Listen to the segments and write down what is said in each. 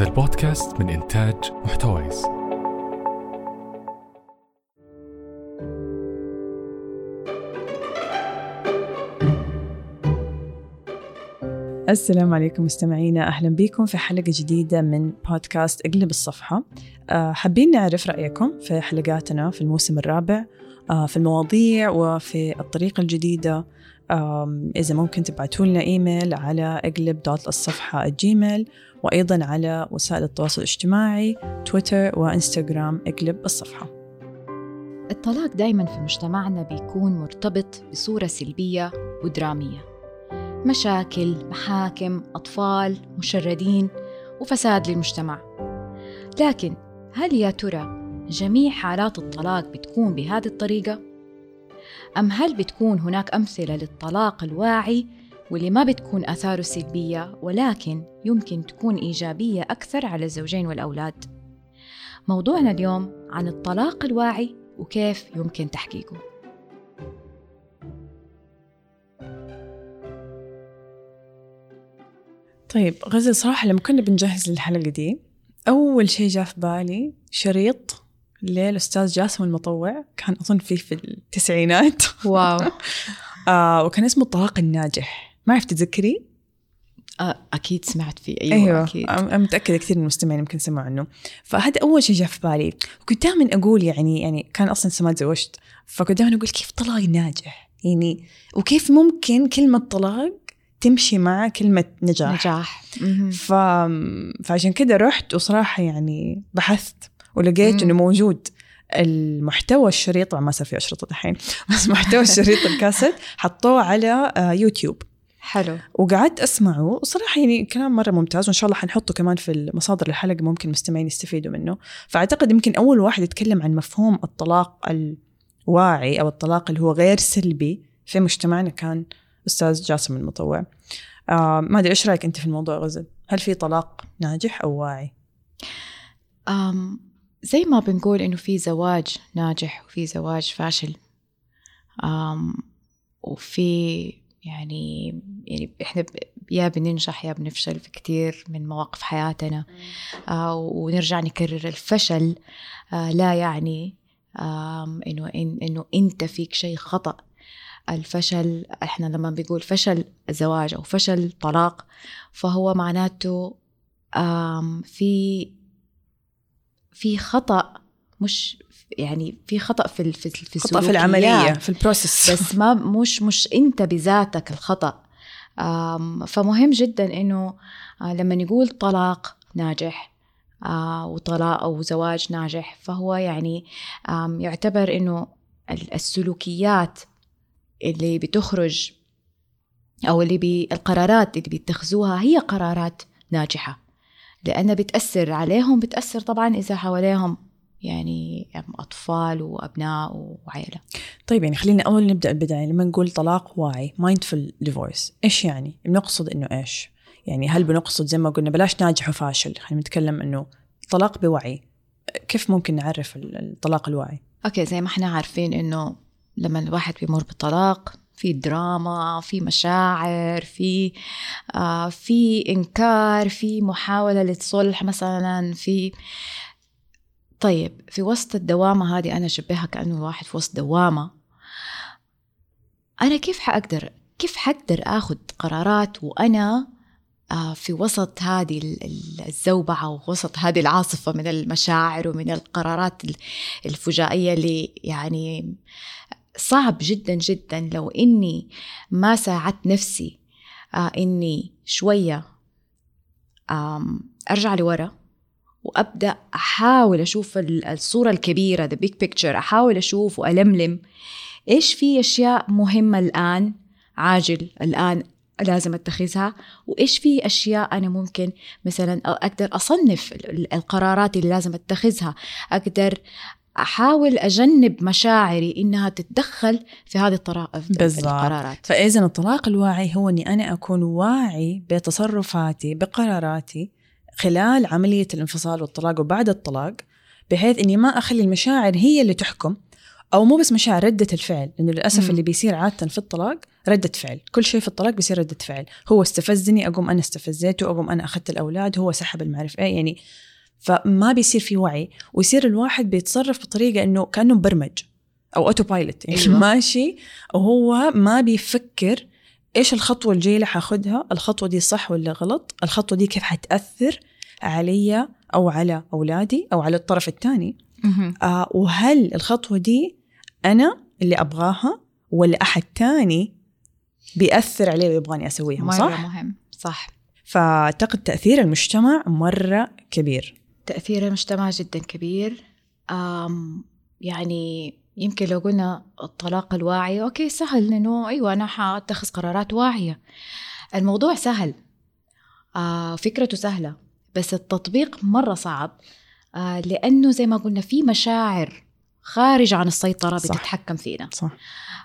هذا البودكاست من إنتاج محتويس. السلام عليكم مستمعينا. أهلا بكم في حلقة جديدة من بودكاست أقلب الصفحة. آه، حابين نعرف رأيكم في حلقاتنا في الموسم الرابع في المواضيع وفي الطريقة الجديدة. إذا ممكن تبعتوا لنا إيميل على اقلب دوت الصفحة جيميل وأيضا على وسائل التواصل الاجتماعي تويتر وإنستغرام اقلب الصفحة. الطلاق دايما في مجتمعنا بيكون مرتبط بصورة سلبية ودرامية. مشاكل، محاكم، أطفال، مشردين وفساد للمجتمع. لكن هل يا ترى جميع حالات الطلاق بتكون بهذه الطريقة؟ أم هل بتكون هناك أمثلة للطلاق الواعي واللي ما بتكون آثاره سلبية ولكن يمكن تكون إيجابية أكثر على الزوجين والأولاد؟ موضوعنا اليوم عن الطلاق الواعي وكيف يمكن تحقيقه طيب غزل صراحة لما كنا بنجهز للحلقة دي أول شيء جاء في بالي شريط للأستاذ جاسم المطوع. كان أظن فيه في التسعينات. واو. آه وكان اسمه الطلاق الناجح. ما عرفت تتذكري؟ أكيد سمعت فيه. أيوة, أيوة. أكيد. أنا متأكدة كثير من المستمعين يمكن سمعوا عنه. فهذا أول شيء جاء في بالي. وكنت دائما أقول يعني يعني كان أصلا لسه ما تزوجت فكنت دائما أقول كيف طلاق ناجح؟ يعني وكيف ممكن كلمة طلاق تمشي مع كلمة نجاح؟ نجاح. ف... فعشان كده رحت وصراحة يعني بحثت. ولقيت. إنه موجود المحتوى الشريط طبعا ما صار في أشرطة الحين بس محتوى الشريط الكاسيت حطوه على آه، يوتيوب. حلو. وقعدت أسمعه. وصراحة يعني كلام مرة ممتاز وإن شاء الله حنحطه كمان في المصادر الحلقة ممكن المستمعين يستفيدوا منه. فأعتقد يمكن أول واحد يتكلم عن مفهوم الطلاق الواعي أو الطلاق اللي هو غير سلبي في مجتمعنا كان أستاذ جاسم المطوع. آه ما أدري إيش رأيك أنت في الموضوع غزل؟ هل في طلاق ناجح أو واعي؟ أم زي ما بنقول إنه في زواج ناجح وفي زواج فاشل. أم وفي يعني يعني إحنا يا بننجح يا بنفشل في كتير من مواقف حياتنا. آه ونرجع نكرر الفشل. آه لا يعني إنه إن إنه أنت فيك شيء خطأ. الفشل إحنا لما بنقول فشل زواج أو فشل طلاق فهو معناته في في خطأ مش يعني في خطأ في في في خطأ في العملية. في البروسيس بس ما مش مش انت بذاتك الخطأ. آم، فمهم جدا إنه آه، لما نقول طلاق ناجح آه، وطلاق أو زواج ناجح فهو يعني يعتبر إنه ال- السلوكيات اللي بتخرج أو اللي بي القرارات اللي بيتخذوها هي قرارات ناجحة. لانها بتأثر عليهم بتأثر طبعا إذا حواليهم يعني أطفال وأبناء وعائله طيب يعني خلينا أول نبدأ البداية لما نقول طلاق واعي mindful divorce إيش يعني؟ بنقصد إنه إيش؟ يعني هل بنقصد زي ما قلنا بلاش ناجح وفاشل خلينا نتكلم إنه طلاق بوعي كيف ممكن نعرف ال- الطلاق الواعي؟ أوكي زي ما إحنا عارفين إنه لما الواحد بيمر بطلاق في دراما في مشاعر في آه في إنكار في محاولة للصلح مثلا في طيب في وسط الدوامة هذه أنا أشبهها كأنه الواحد في وسط دوامة. أنا كيف حأقدر كيف حقدر آخذ قرارات وأنا آه، في وسط هذه ال- ال- الزوبعة ووسط هذه العاصفة من المشاعر ومن القرارات ال- الفجائية اللي يعني صعب جدا جدا لو إني ما ساعدت نفسي آه إني شوية آم، أرجع لورا وأبدأ أحاول أشوف ال- الصورة الكبيرة the big picture أحاول أشوف وألملم إيش في أشياء مهمة الآن عاجل الآن لازم أتخذها وإيش في أشياء أنا ممكن مثلا أقدر أصنف ال- ال- القرارات اللي لازم أتخذها أقدر أحاول أجنب مشاعري إنها تتدخل في هذه الطرا- في بالضبط. القرارات. فإذا الطلاق الواعي هو إني أنا أكون واعي بتصرفاتي بقراراتي خلال عملية الانفصال والطلاق وبعد الطلاق بحيث إني ما أخلي المشاعر هي اللي تحكم أو مو بس مشاعر ردة الفعل. لأنه للأسف مم. اللي بيصير عادة في الطلاق ردة فعل. كل شيء في الطلاق بيصير ردة فعل. هو استفزني أقوم أنا استفزيته أقوم أنا أخذت الأولاد هو سحب المعرف إيه يعني فما بيصير في وعي ويصير الواحد بيتصرف بطريقة إنه كأنه مبرمج أو auto pilot يعني أيوة. ماشي وهو ما بيفكر إيش الخطوة الجاية اللي حاخدها الخطوة دي صح ولا غلط الخطوة دي كيف حتأثر علي أو على أولادي أو على الطرف الثاني. آه وهل الخطوة دي أنا اللي أبغاها ولا أحد تاني بيأثر علي ويبغاني أسويها مرة صح؟ مهم صح فأعتقد تأثير المجتمع مرة كبير تأثير المجتمع جدا كبير. أم يعني يمكن لو قلنا الطلاق الواعي أوكي سهل إنه أيوة أنا حأتخذ قرارات واعية. الموضوع سهل. آه فكرته سهلة بس التطبيق مرة صعب. آه لأنه زي ما قلنا في مشاعر خارج عن السيطرة صح. بتتحكم فينا. صح.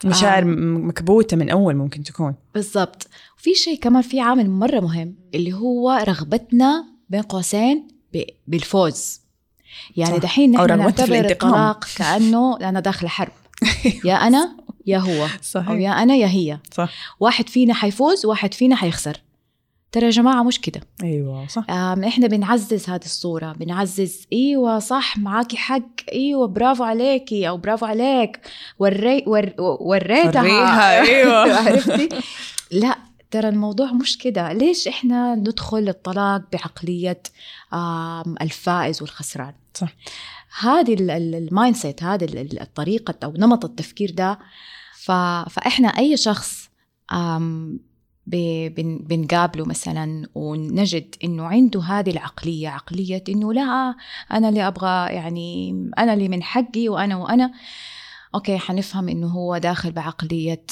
مشاعر آه. مكبوتة من أول ممكن تكون. بالضبط. في شيء كمان في عامل مرة مهم اللي هو رغبتنا بين قوسين بالفوز. يعني. دحين نحن نعتبر. الطلاق كأنه أنا داخلة حرب. يا أنا يا هو. أو صحيح يا أنا يا هي. صح. واحد فينا حيفوز واحد فينا حيخسر. ترى يا جماعة مش كده. أيوة صح. إحنا بنعزز هذه الصورة. بنعزز إيوه صح معاكي حق. إيوه برافو عليكي. أو برافو عليك. وري ور وريتها. وريها، أيوة. عرفتي؟ لا ترى الموضوع مش كده ليش إحنا ندخل الطلاق بعقلية آم، الفائز والخسران صح. هذه ال- ال- ال mindset هذه ال- ال- الطريقة أو نمط التفكير ده. فإحنا أي شخص بنقابله مثلا ونجد إنه عنده هذه العقلية عقلية إنه لا أنا اللي أبغى يعني أنا اللي من حقي وأنا وأنا okay حنفهم إنه هو داخل بعقلية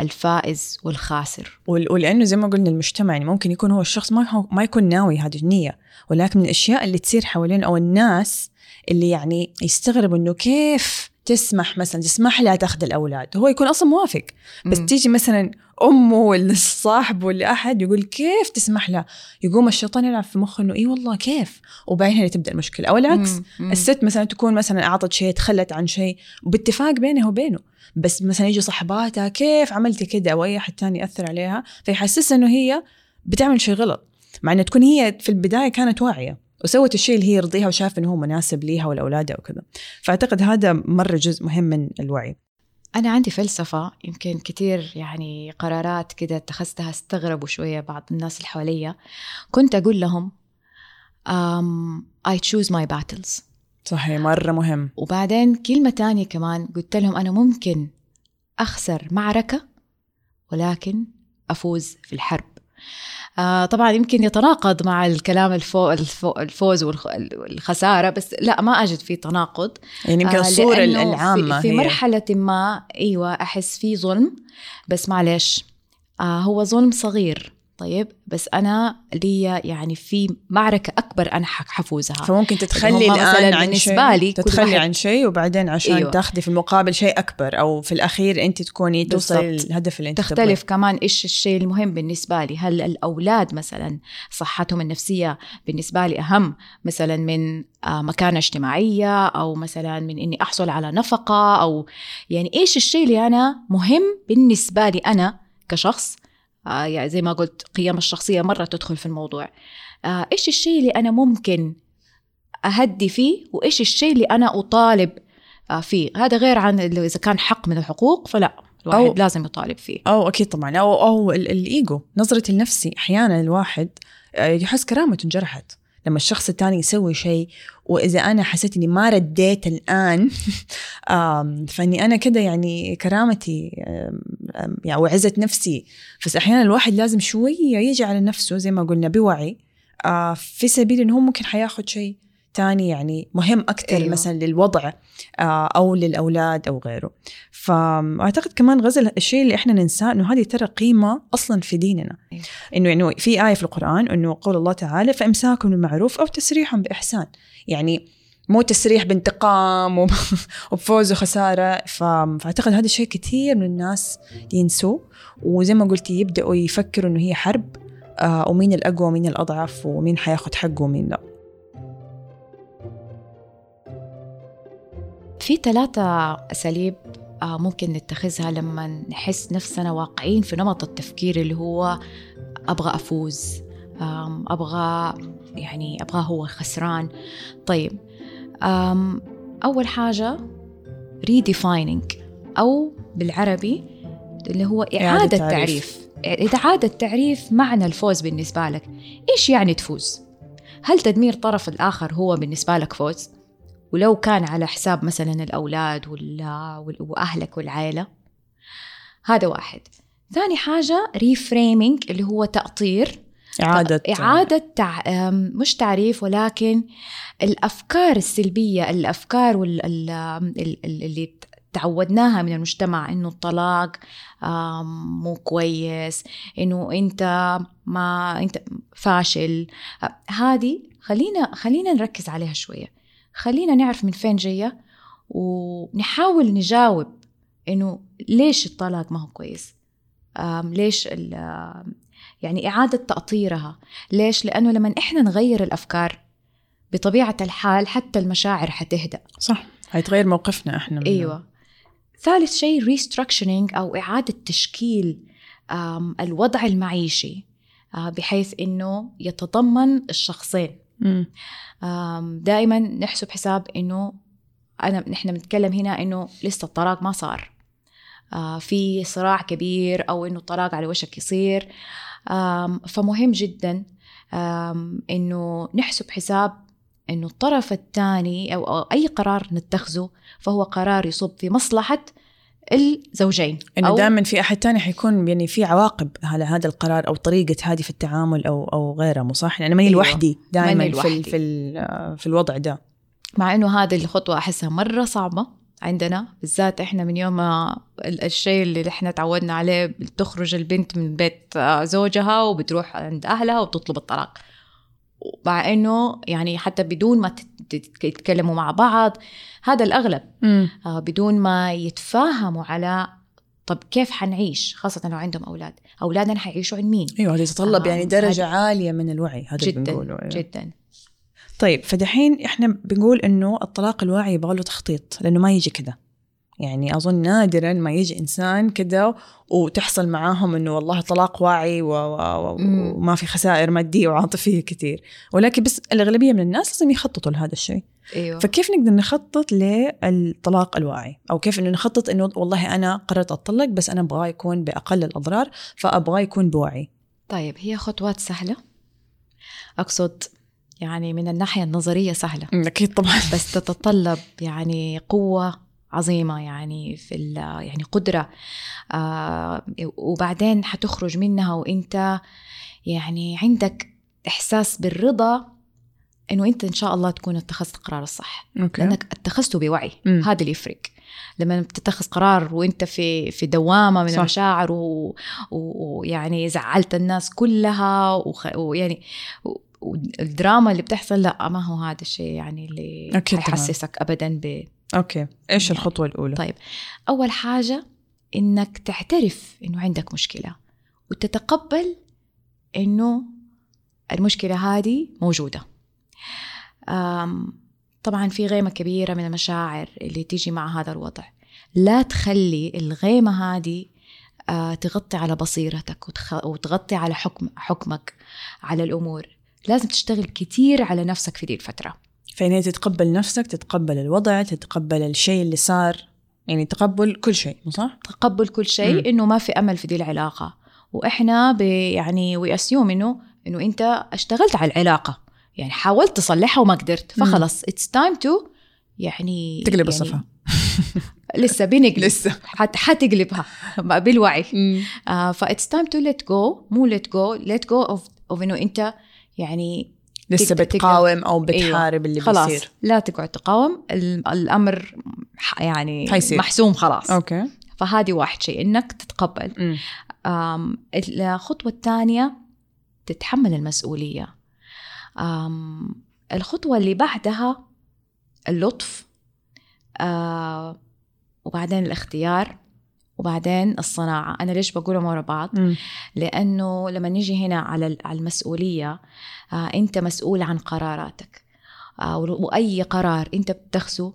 الفائز والخاسر. ول- ولأنه زي ما قلنا المجتمع يعني ممكن يكون هو الشخص ما ما يكون ناوي هذه النية. ولكن من الأشياء اللي تصير حوالين أو الناس اللي يعني يستغربوا إنه كيف تسمح مثلا تسمح لها تأخذ الأولاد. هو يكون أصلا موافق. بس مم. تيجي مثلا أمه ولا صاحبه ولا أحد يقول كيف تسمح لها؟ يقوم الشيطان يلعب في مخه إنه إي والله كيف؟ وبعدين هنا تبدأ المشكلة. أو العكس مم. مم. الست مثلا تكون مثلا أعطت شيء تخلت عن شيء. وباتفاق بينها وبينه. بس مثلا يجي صحباتها كيف عملتي كده؟ أو أي أحد تاني يأثر عليها. فيحسسها إنه هي بتعمل شيء غلط. مع إنه تكون هي في البداية كانت واعية. وسوت الشيء اللي هي يرضيها وشاف إنه هو مناسب ليها ولاولادها وكذا. فأعتقد هذا مرة جزء مهم من الوعي. أنا عندي فلسفة يمكن كتير يعني قرارات كده اتخذتها استغربوا شوية بعض الناس اللي حواليا. كنت أقول لهم um, I choose my battles. صحيح مرة مهم. وبعدين كلمة تانية كمان قلت لهم أنا ممكن أخسر معركة ولكن أفوز في الحرب. آه طبعا يمكن يتناقض مع الكلام الفو الفو الفوز والخ- والخسارة بس لا ما أجد فيه تناقض. يعني يمكن آه، الصورة لأنه العامة في, في هي. مرحلة ما أيوة أحس في ظلم بس معلش. آه هو ظلم صغير. طيب بس أنا لي يعني في معركة أكبر أنا ح- حفوزها فممكن تتخلي الآن عن بالنسبة شيء لي تتخلي عن شيء وبعدين عشان أيوة. تاخذي في المقابل شيء أكبر أو في الأخير أنت تكوني توصلي. للهدف اللي أنت تختلف كمان إيش الشيء المهم بالنسبة لي هل الأولاد مثلا صحتهم النفسية بالنسبة لي أهم مثلا من آه، مكانة اجتماعية أو مثلا من إني أحصل على نفقة أو يعني إيش الشيء اللي أنا مهم بالنسبة لي أنا كشخص يعني زي ما قلت قيم الشخصية مرة تدخل في الموضوع. آه، إيش الشيء اللي أنا ممكن أهدي فيه؟ وإيش الشيء اللي أنا أطالب آه، فيه؟ هذا غير عن إذا كان حق من الحقوق فلا. الواحد أو- لازم يطالب فيه. أو أكيد طبعا. أو أو ال- الإيجو. نظرتي لنفسي أحيانا الواحد آه، يحس كرامته انجرحت. لما الشخص الثاني يسوي شيء وإذا أنا حسيت إني ما رديت الآن فإني أنا كده يعني كرامتي يعني وعزه نفسي. بس أحيانا الواحد لازم شوية يجي على نفسه زي ما قلنا بوعي آه، في سبيل إنه هو ممكن حياخد شيء. تاني يعني مهم أكثر أيوة. أيوة. مثلا للوضع آه، أو للأولاد أو غيره فأعتقد كمان غزل الشيء اللي إحنا ننساه إنه هذه ترى قيمة أصلا في ديننا أيوة. إنه إنه في آية في القرآن إنه قول الله تعالى فإمساك بالمعروف أو تسريح بإحسان يعني مو تسريح بانتقام وب- وبفوز وخسارة ف- فأعتقد هذا الشيء كثير من الناس ينسوه وزي ما قلتي يبدأوا يفكروا إنه هي حرب آه، ومين الأقوى ومين الأضعف ومين حياخد حقه ومين لا في ثلاثة أساليب آه، ممكن نتخذها لما نحس نفسنا واقعين في نمط التفكير اللي هو أبغى أفوز أبغى يعني أبغى هو خسران طيب أول حاجة redefining أو بالعربي اللي هو إعادة إعادة تعريف إعادة تعريف معنى الفوز بالنسبة لك إيش يعني تفوز؟ هل تدمير طرف الآخر هو بالنسبة لك فوز؟ ولو كان على حساب مثلا الأولاد وأهلك والعائلة هذا واحد. ثاني حاجة ريفريمينج اللي هو تأطير. إعادة. إعادة تع... مش تعريف ولكن الأفكار السلبية الأفكار وال... ال- ال- ال- اللي تعودناها من المجتمع إنه الطلاق مو كويس إنه أنت ما أنت فاشل. أ- هذه خلينا خلينا نركز عليها شوية. خلينا نعرف من فين جاية ونحاول نجاوب إنه ليش الطلاق ما هو كويس؟ ليش يعني إعادة تأطيرها؟ ليش؟ لأنه لما إحنا نغير الأفكار بطبيعة الحال حتى المشاعر حتهدأ. صح. هيتغير موقفنا إحنا من- أيوة. ثالث شيء ريستراكشنينج أو إعادة تشكيل الوضع المعيشي آه، بحيث إنه يتضمن الشخصين. دائما نحسب حساب إنه أنا نحن بنتكلم هنا إنه لسه الطلاق ما صار. آه، في صراع كبير أو إنه الطلاق على وشك يصير. فمهم جدا إنه نحسب حساب إنه الطرف الثاني أو أي قرار نتخذه فهو قرار يصب في مصلحة الزوجين إنه دائما في أحد تاني حيكون يعني في عواقب على هذا القرار أو طريقة هذه في التعامل أو أو غيره مو صح؟ يعني ماني أيوة. لوحدي دائما في. في في الوضع ده مع إنه هذه الخطوة أحسها مرة صعبة عندنا بالذات إحنا من يوم الشيء اللي إحنا تعودنا عليه تخرج البنت من بيت زوجها وبتروح عند أهلها وبتطلب الطلاق مع إنه يعني حتى بدون ما يتكلموا مع بعض هذا الأغلب. آه، بدون ما يتفاهموا على طب كيف حنعيش؟ خاصة لو عندهم أولاد. أولادنا حيعيشوا عند مين أيوه هذا يتطلب آه، يعني درجة هذا- عالية من الوعي هذا جدا بنقوله أيوة. جدا. طيب فدحين إحنا بنقول إنه الطلاق الواعي يبغى له تخطيط لأنه ما يجي كذا. يعني أظن نادرا ما يجي إنسان كذا وتحصل معاهم إنه والله طلاق واعي. وما في خسائر مادية وعاطفية كثير ولكن بس الأغلبية من الناس لازم يخططوا لهذا الشيء. أيوه. فكيف نقدر نخطط للطلاق الواعي؟ أو كيف إنه نخطط إنه والله أنا قررت أتطلق بس أنا أبغاه يكون بأقل الأضرار فأبغاه يكون بوعي طيب هي خطوات سهلة. أقصد يعني من الناحية النظرية سهلة. أكيد طبعا. بس تتطلب يعني قوة عظيمة يعني في ال- يعني قدرة آه وبعدين حتخرج منها وانت يعني عندك إحساس بالرضا إنه أنت إن شاء الله تكون اتخذت القرار الصح okay لأنك اتخذته بوعي مم. هذا اللي يفرق لما بتتخذ قرار وانت في في دوامة من صح. المشاعر و- ويعني زعلت الناس كلها وخ- ويعني والدراما اللي بتحصل لا ما هو هذا الشيء يعني اللي. حيحسسك ابدا ب okay. إيش الخطوة الأولى؟ طيب. أول حاجة إنك تعترف إنه عندك مشكلة وتتقبل إنه المشكلة هذه موجودة. طبعا في غيمة كبيرة من المشاعر اللي تيجي مع هذا الوضع. لا تخلي الغيمة هذه آه، تغطي على بصيرتك وتغطي على حكم حكمك على الأمور. لازم تشتغل كتير على نفسك في دي الفترة. فإن تتقبل نفسك تتقبل الوضع تتقبل الشيء اللي صار. يعني تقبل كل شيء صح؟ تقبل كل. شيء إنه ما في أمل في دي العلاقة. وإحنا ب يعني و we assume إنه إنه أنت اشتغلت على العلاقة. يعني حاولت تصلحها وما قدرت. فخلص it's time to يعني تقلب يعني الصفحة. لسه بنقلب. لسه. حت حتقلبها بالوعي. ف it's time to let go مو let go let go of of إنه أنت يعني لسه بتقاوم أو بتحارب اللي خلاص بيصير. لا تقعد تقاوم. ال- الأمر يعني حيصير. محسوم خلاص. أوكي. فهذه واحد شيء إنك تتقبل. الخطوة الثانية تتحمل المسؤولية. أم، الخطوة اللي بعدها اللطف. آه، وبعدين الاختيار. وبعدين الصناعة. أنا ليش بقولهم ورا بعض؟ مم. لأنه لما نيجي هنا على ال- على المسؤولية آه، أنت مسؤول عن قراراتك. آه، وأي قرار أنت بتخذه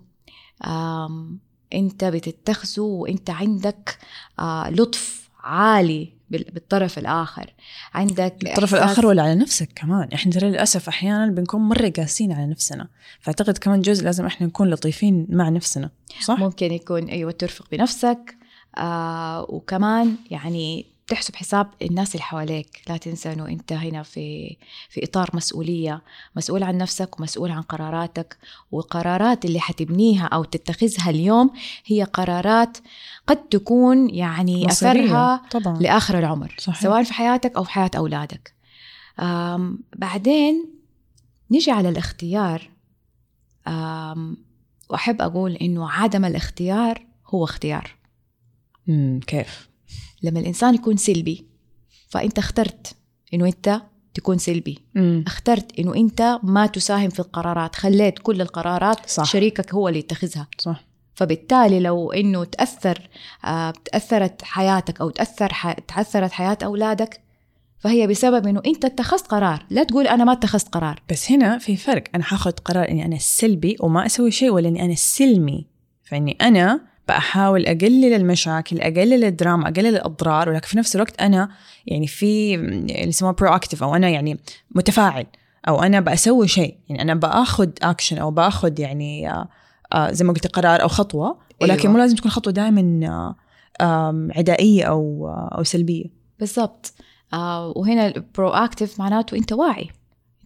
آم، أنت بتتخذه وأنت عندك آه، لطف عالي بال- بالطرف الآخر. عندك الطرف الآخر ولا على نفسك كمان. إحنا ترى للأسف أحيانا بنكون مرة قاسين على نفسنا. فأعتقد كمان جزء لازم إحنا نكون لطيفين مع نفسنا صح؟ ممكن يكون أيوه ترفق بنفسك. آه وكمان يعني تحسب حساب الناس اللي حواليك. لا تنسى إنه أنت هنا في في إطار مسؤولية مسؤول عن نفسك ومسؤول عن قراراتك. والقرارات اللي حتبنيها أو تتخذها اليوم هي قرارات قد تكون يعني. أثرها طبعا. لآخر العمر صحيح. سواء في حياتك أو في حياة أولادك. آم، بعدين نيجي على الاختيار. آم، وأحب أقول إنه عدم الاختيار هو اختيار. امم كيف؟ لما الإنسان يكون سلبي فأنت اخترت إنه أنت تكون سلبي. امم اخترت إنه أنت ما تساهم في القرارات خليت كل القرارات صح. شريكك هو اللي يتخذها. صح. فبالتالي لو إنه تأثر آه، تأثرت حياتك أو تأثر ح... تأثرت حياة أولادك فهي بسبب إنه أنت اتخذت قرار. لا تقول أنا ما اتخذت قرار. بس هنا في فرق. أنا حاخذ قرار إني أنا سلبي وما أسوي شيء ولا إني أنا سلمي. فإني أنا بحاول أقلل المشاكل أقلل الدراما أقلل الأضرار ولكن في نفس الوقت أنا يعني في اللي يسموه proactive أو أنا يعني متفاعل أو أنا بسوي شيء يعني أنا بأخذ اكشن أو بأخذ يعني آه، آه، زي ما قلت قرار أو خطوة ولكن أيوة. مو لازم تكون خطوة دائما عدائية أو آه، أو سلبية. بالضبط. آه وهنا ال proactive معناته أنت واعي.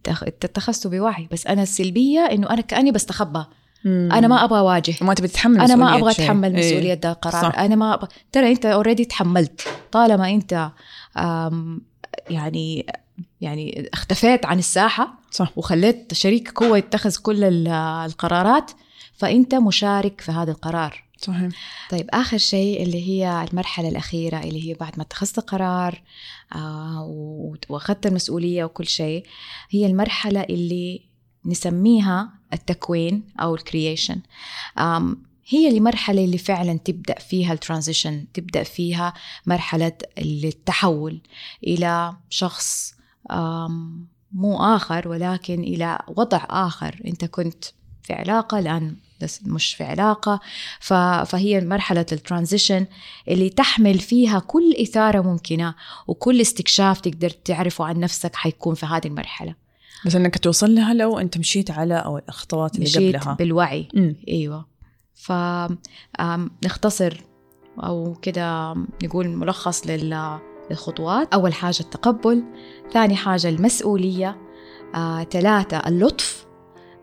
أنت اتخذته بوعي بس أنا السلبية إنه أنا كأني بستخبى. أنا ما أبغى أواجه. ما تبي تتحمل أنا ما مسؤولية أبغى. أتحمل إيه. مسؤولية ده القرار صح. أنا ما أبغى ترى أنت اوريدي تحملت. طالما أنت يعني يعني اختفيت عن الساحة صح. وخليت شريكك هو يتخذ كل ال- القرارات فأنت مشارك في هذا القرار. صحيح. طيب آخر شيء اللي هي المرحلة الأخيرة اللي هي بعد ما اتخذت قرار آه و- وأخذت المسؤولية وكل شيء هي المرحلة اللي نسميها التكوين أو ال creation هي المرحلة اللي فعلا تبدأ فيها ال transition تبدأ فيها مرحلة التحول إلى شخص مو آخر ولكن إلى وضع آخر. أنت كنت في علاقة الآن بس مش في علاقة. فهي مرحلة ال transition اللي تحمل فيها كل إثارة ممكنة وكل استكشاف تقدر تعرفه عن نفسك حيكون في هذه المرحلة. بس إنك توصل لها لو أنت مشيت على أو الخطوات اللي مشيت قبلها. بالوعي. امم أيوه. ف آم، نختصر أو كده نقول ملخص لل- للخطوات. أول حاجة التقبل ثاني حاجة المسؤولية آه، ثلاثة اللطف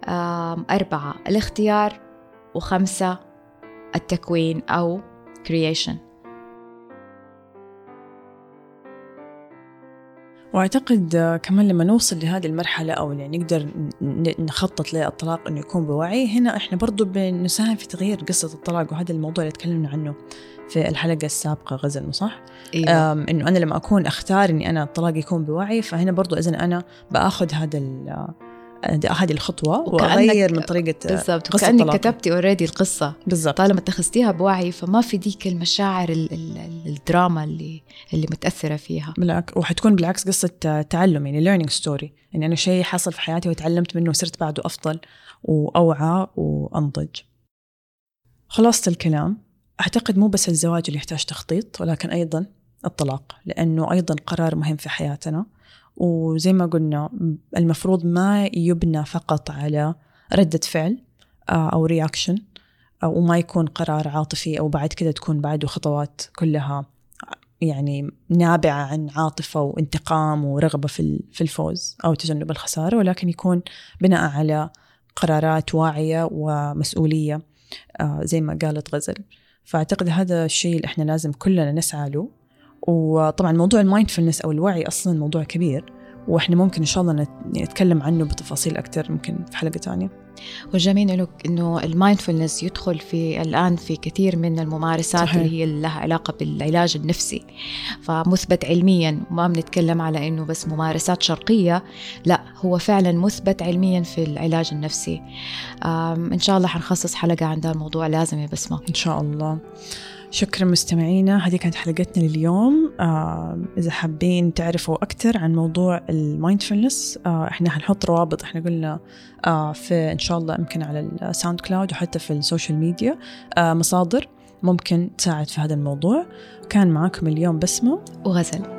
آم، أربعة الاختيار وخمسة التكوين أو creation. وأعتقد آه، كمان لما نوصل لهذه المرحلة أو يعني نقدر نخطط للطلاق إنه يكون بوعي هنا إحنا برضو بنساهم في تغيير قصة الطلاق وهذا الموضوع اللي تكلمنا عنه في الحلقة السابقة غزل صح؟ أم، إنه أنا لما أكون أختار إني أنا الطلاق يكون بوعي فهنا برضو اذا أنا بآخذ هذا آه، هذه الخطوة واغير من طريقة آه، بالضبط. وكأنك طلاقي. كتبتي اوريدي القصة. بالضبط. طالما اتخذتيها بوعي فما في ديك المشاعر ال- ال- ال- الدراما اللي اللي متأثرة فيها. بالعكس وحتكون بالعكس قصة آه، تعلم يعني learning story. يعني أنا شيء حصل في حياتي وتعلمت منه وصرت بعده أفضل وأوعى وأنضج. خلاصة الكلام. أعتقد مو بس الزواج اللي يحتاج تخطيط ولكن أيضا الطلاق لأنه أيضا قرار مهم في حياتنا. وزي ما قلنا المفروض ما يبنى فقط على ردة فعل آه، أو رياكشن وما يكون قرار عاطفي أو بعد كده تكون بعده خطوات كلها يعني نابعة عن عاطفة وانتقام ورغبة في الفوز أو تجنب الخسارة ولكن يكون بناء على قرارات واعية ومسؤولية آه، زي ما قالت غزل. فأعتقد هذا الشيء اللي إحنا لازم كلنا نسعى له. وطبعا موضوع ال mindfulness أو الوعي أصلا موضوع كبير وإحنا ممكن إن شاء الله نت- نتكلم عنه بتفاصيل أكثر ممكن في حلقة تانية. والجميل إنه إنه ال mindfulness يدخل في الآن في كثير من الممارسات صحيح. اللي هي لها علاقة بالعلاج النفسي. فمثبت علميا ما بنتكلم على إنه بس ممارسات شرقية لا هو فعلا مثبت علميا في العلاج النفسي. إن شاء الله حنخصص حلقة عن ده الموضوع لازم يا بسمه إن شاء الله. شكرا مستمعينا. هذه كانت حلقتنا لليوم. آه إذا حابين تعرفوا أكثر عن موضوع ال mindfulness آه إحنا حنحط روابط. إحنا قلنا آه في إن شاء الله يمكن على ال SoundCloud وحتى في ال social media. آه مصادر ممكن تساعد في هذا الموضوع. كان معاكم اليوم بسمة وغزل.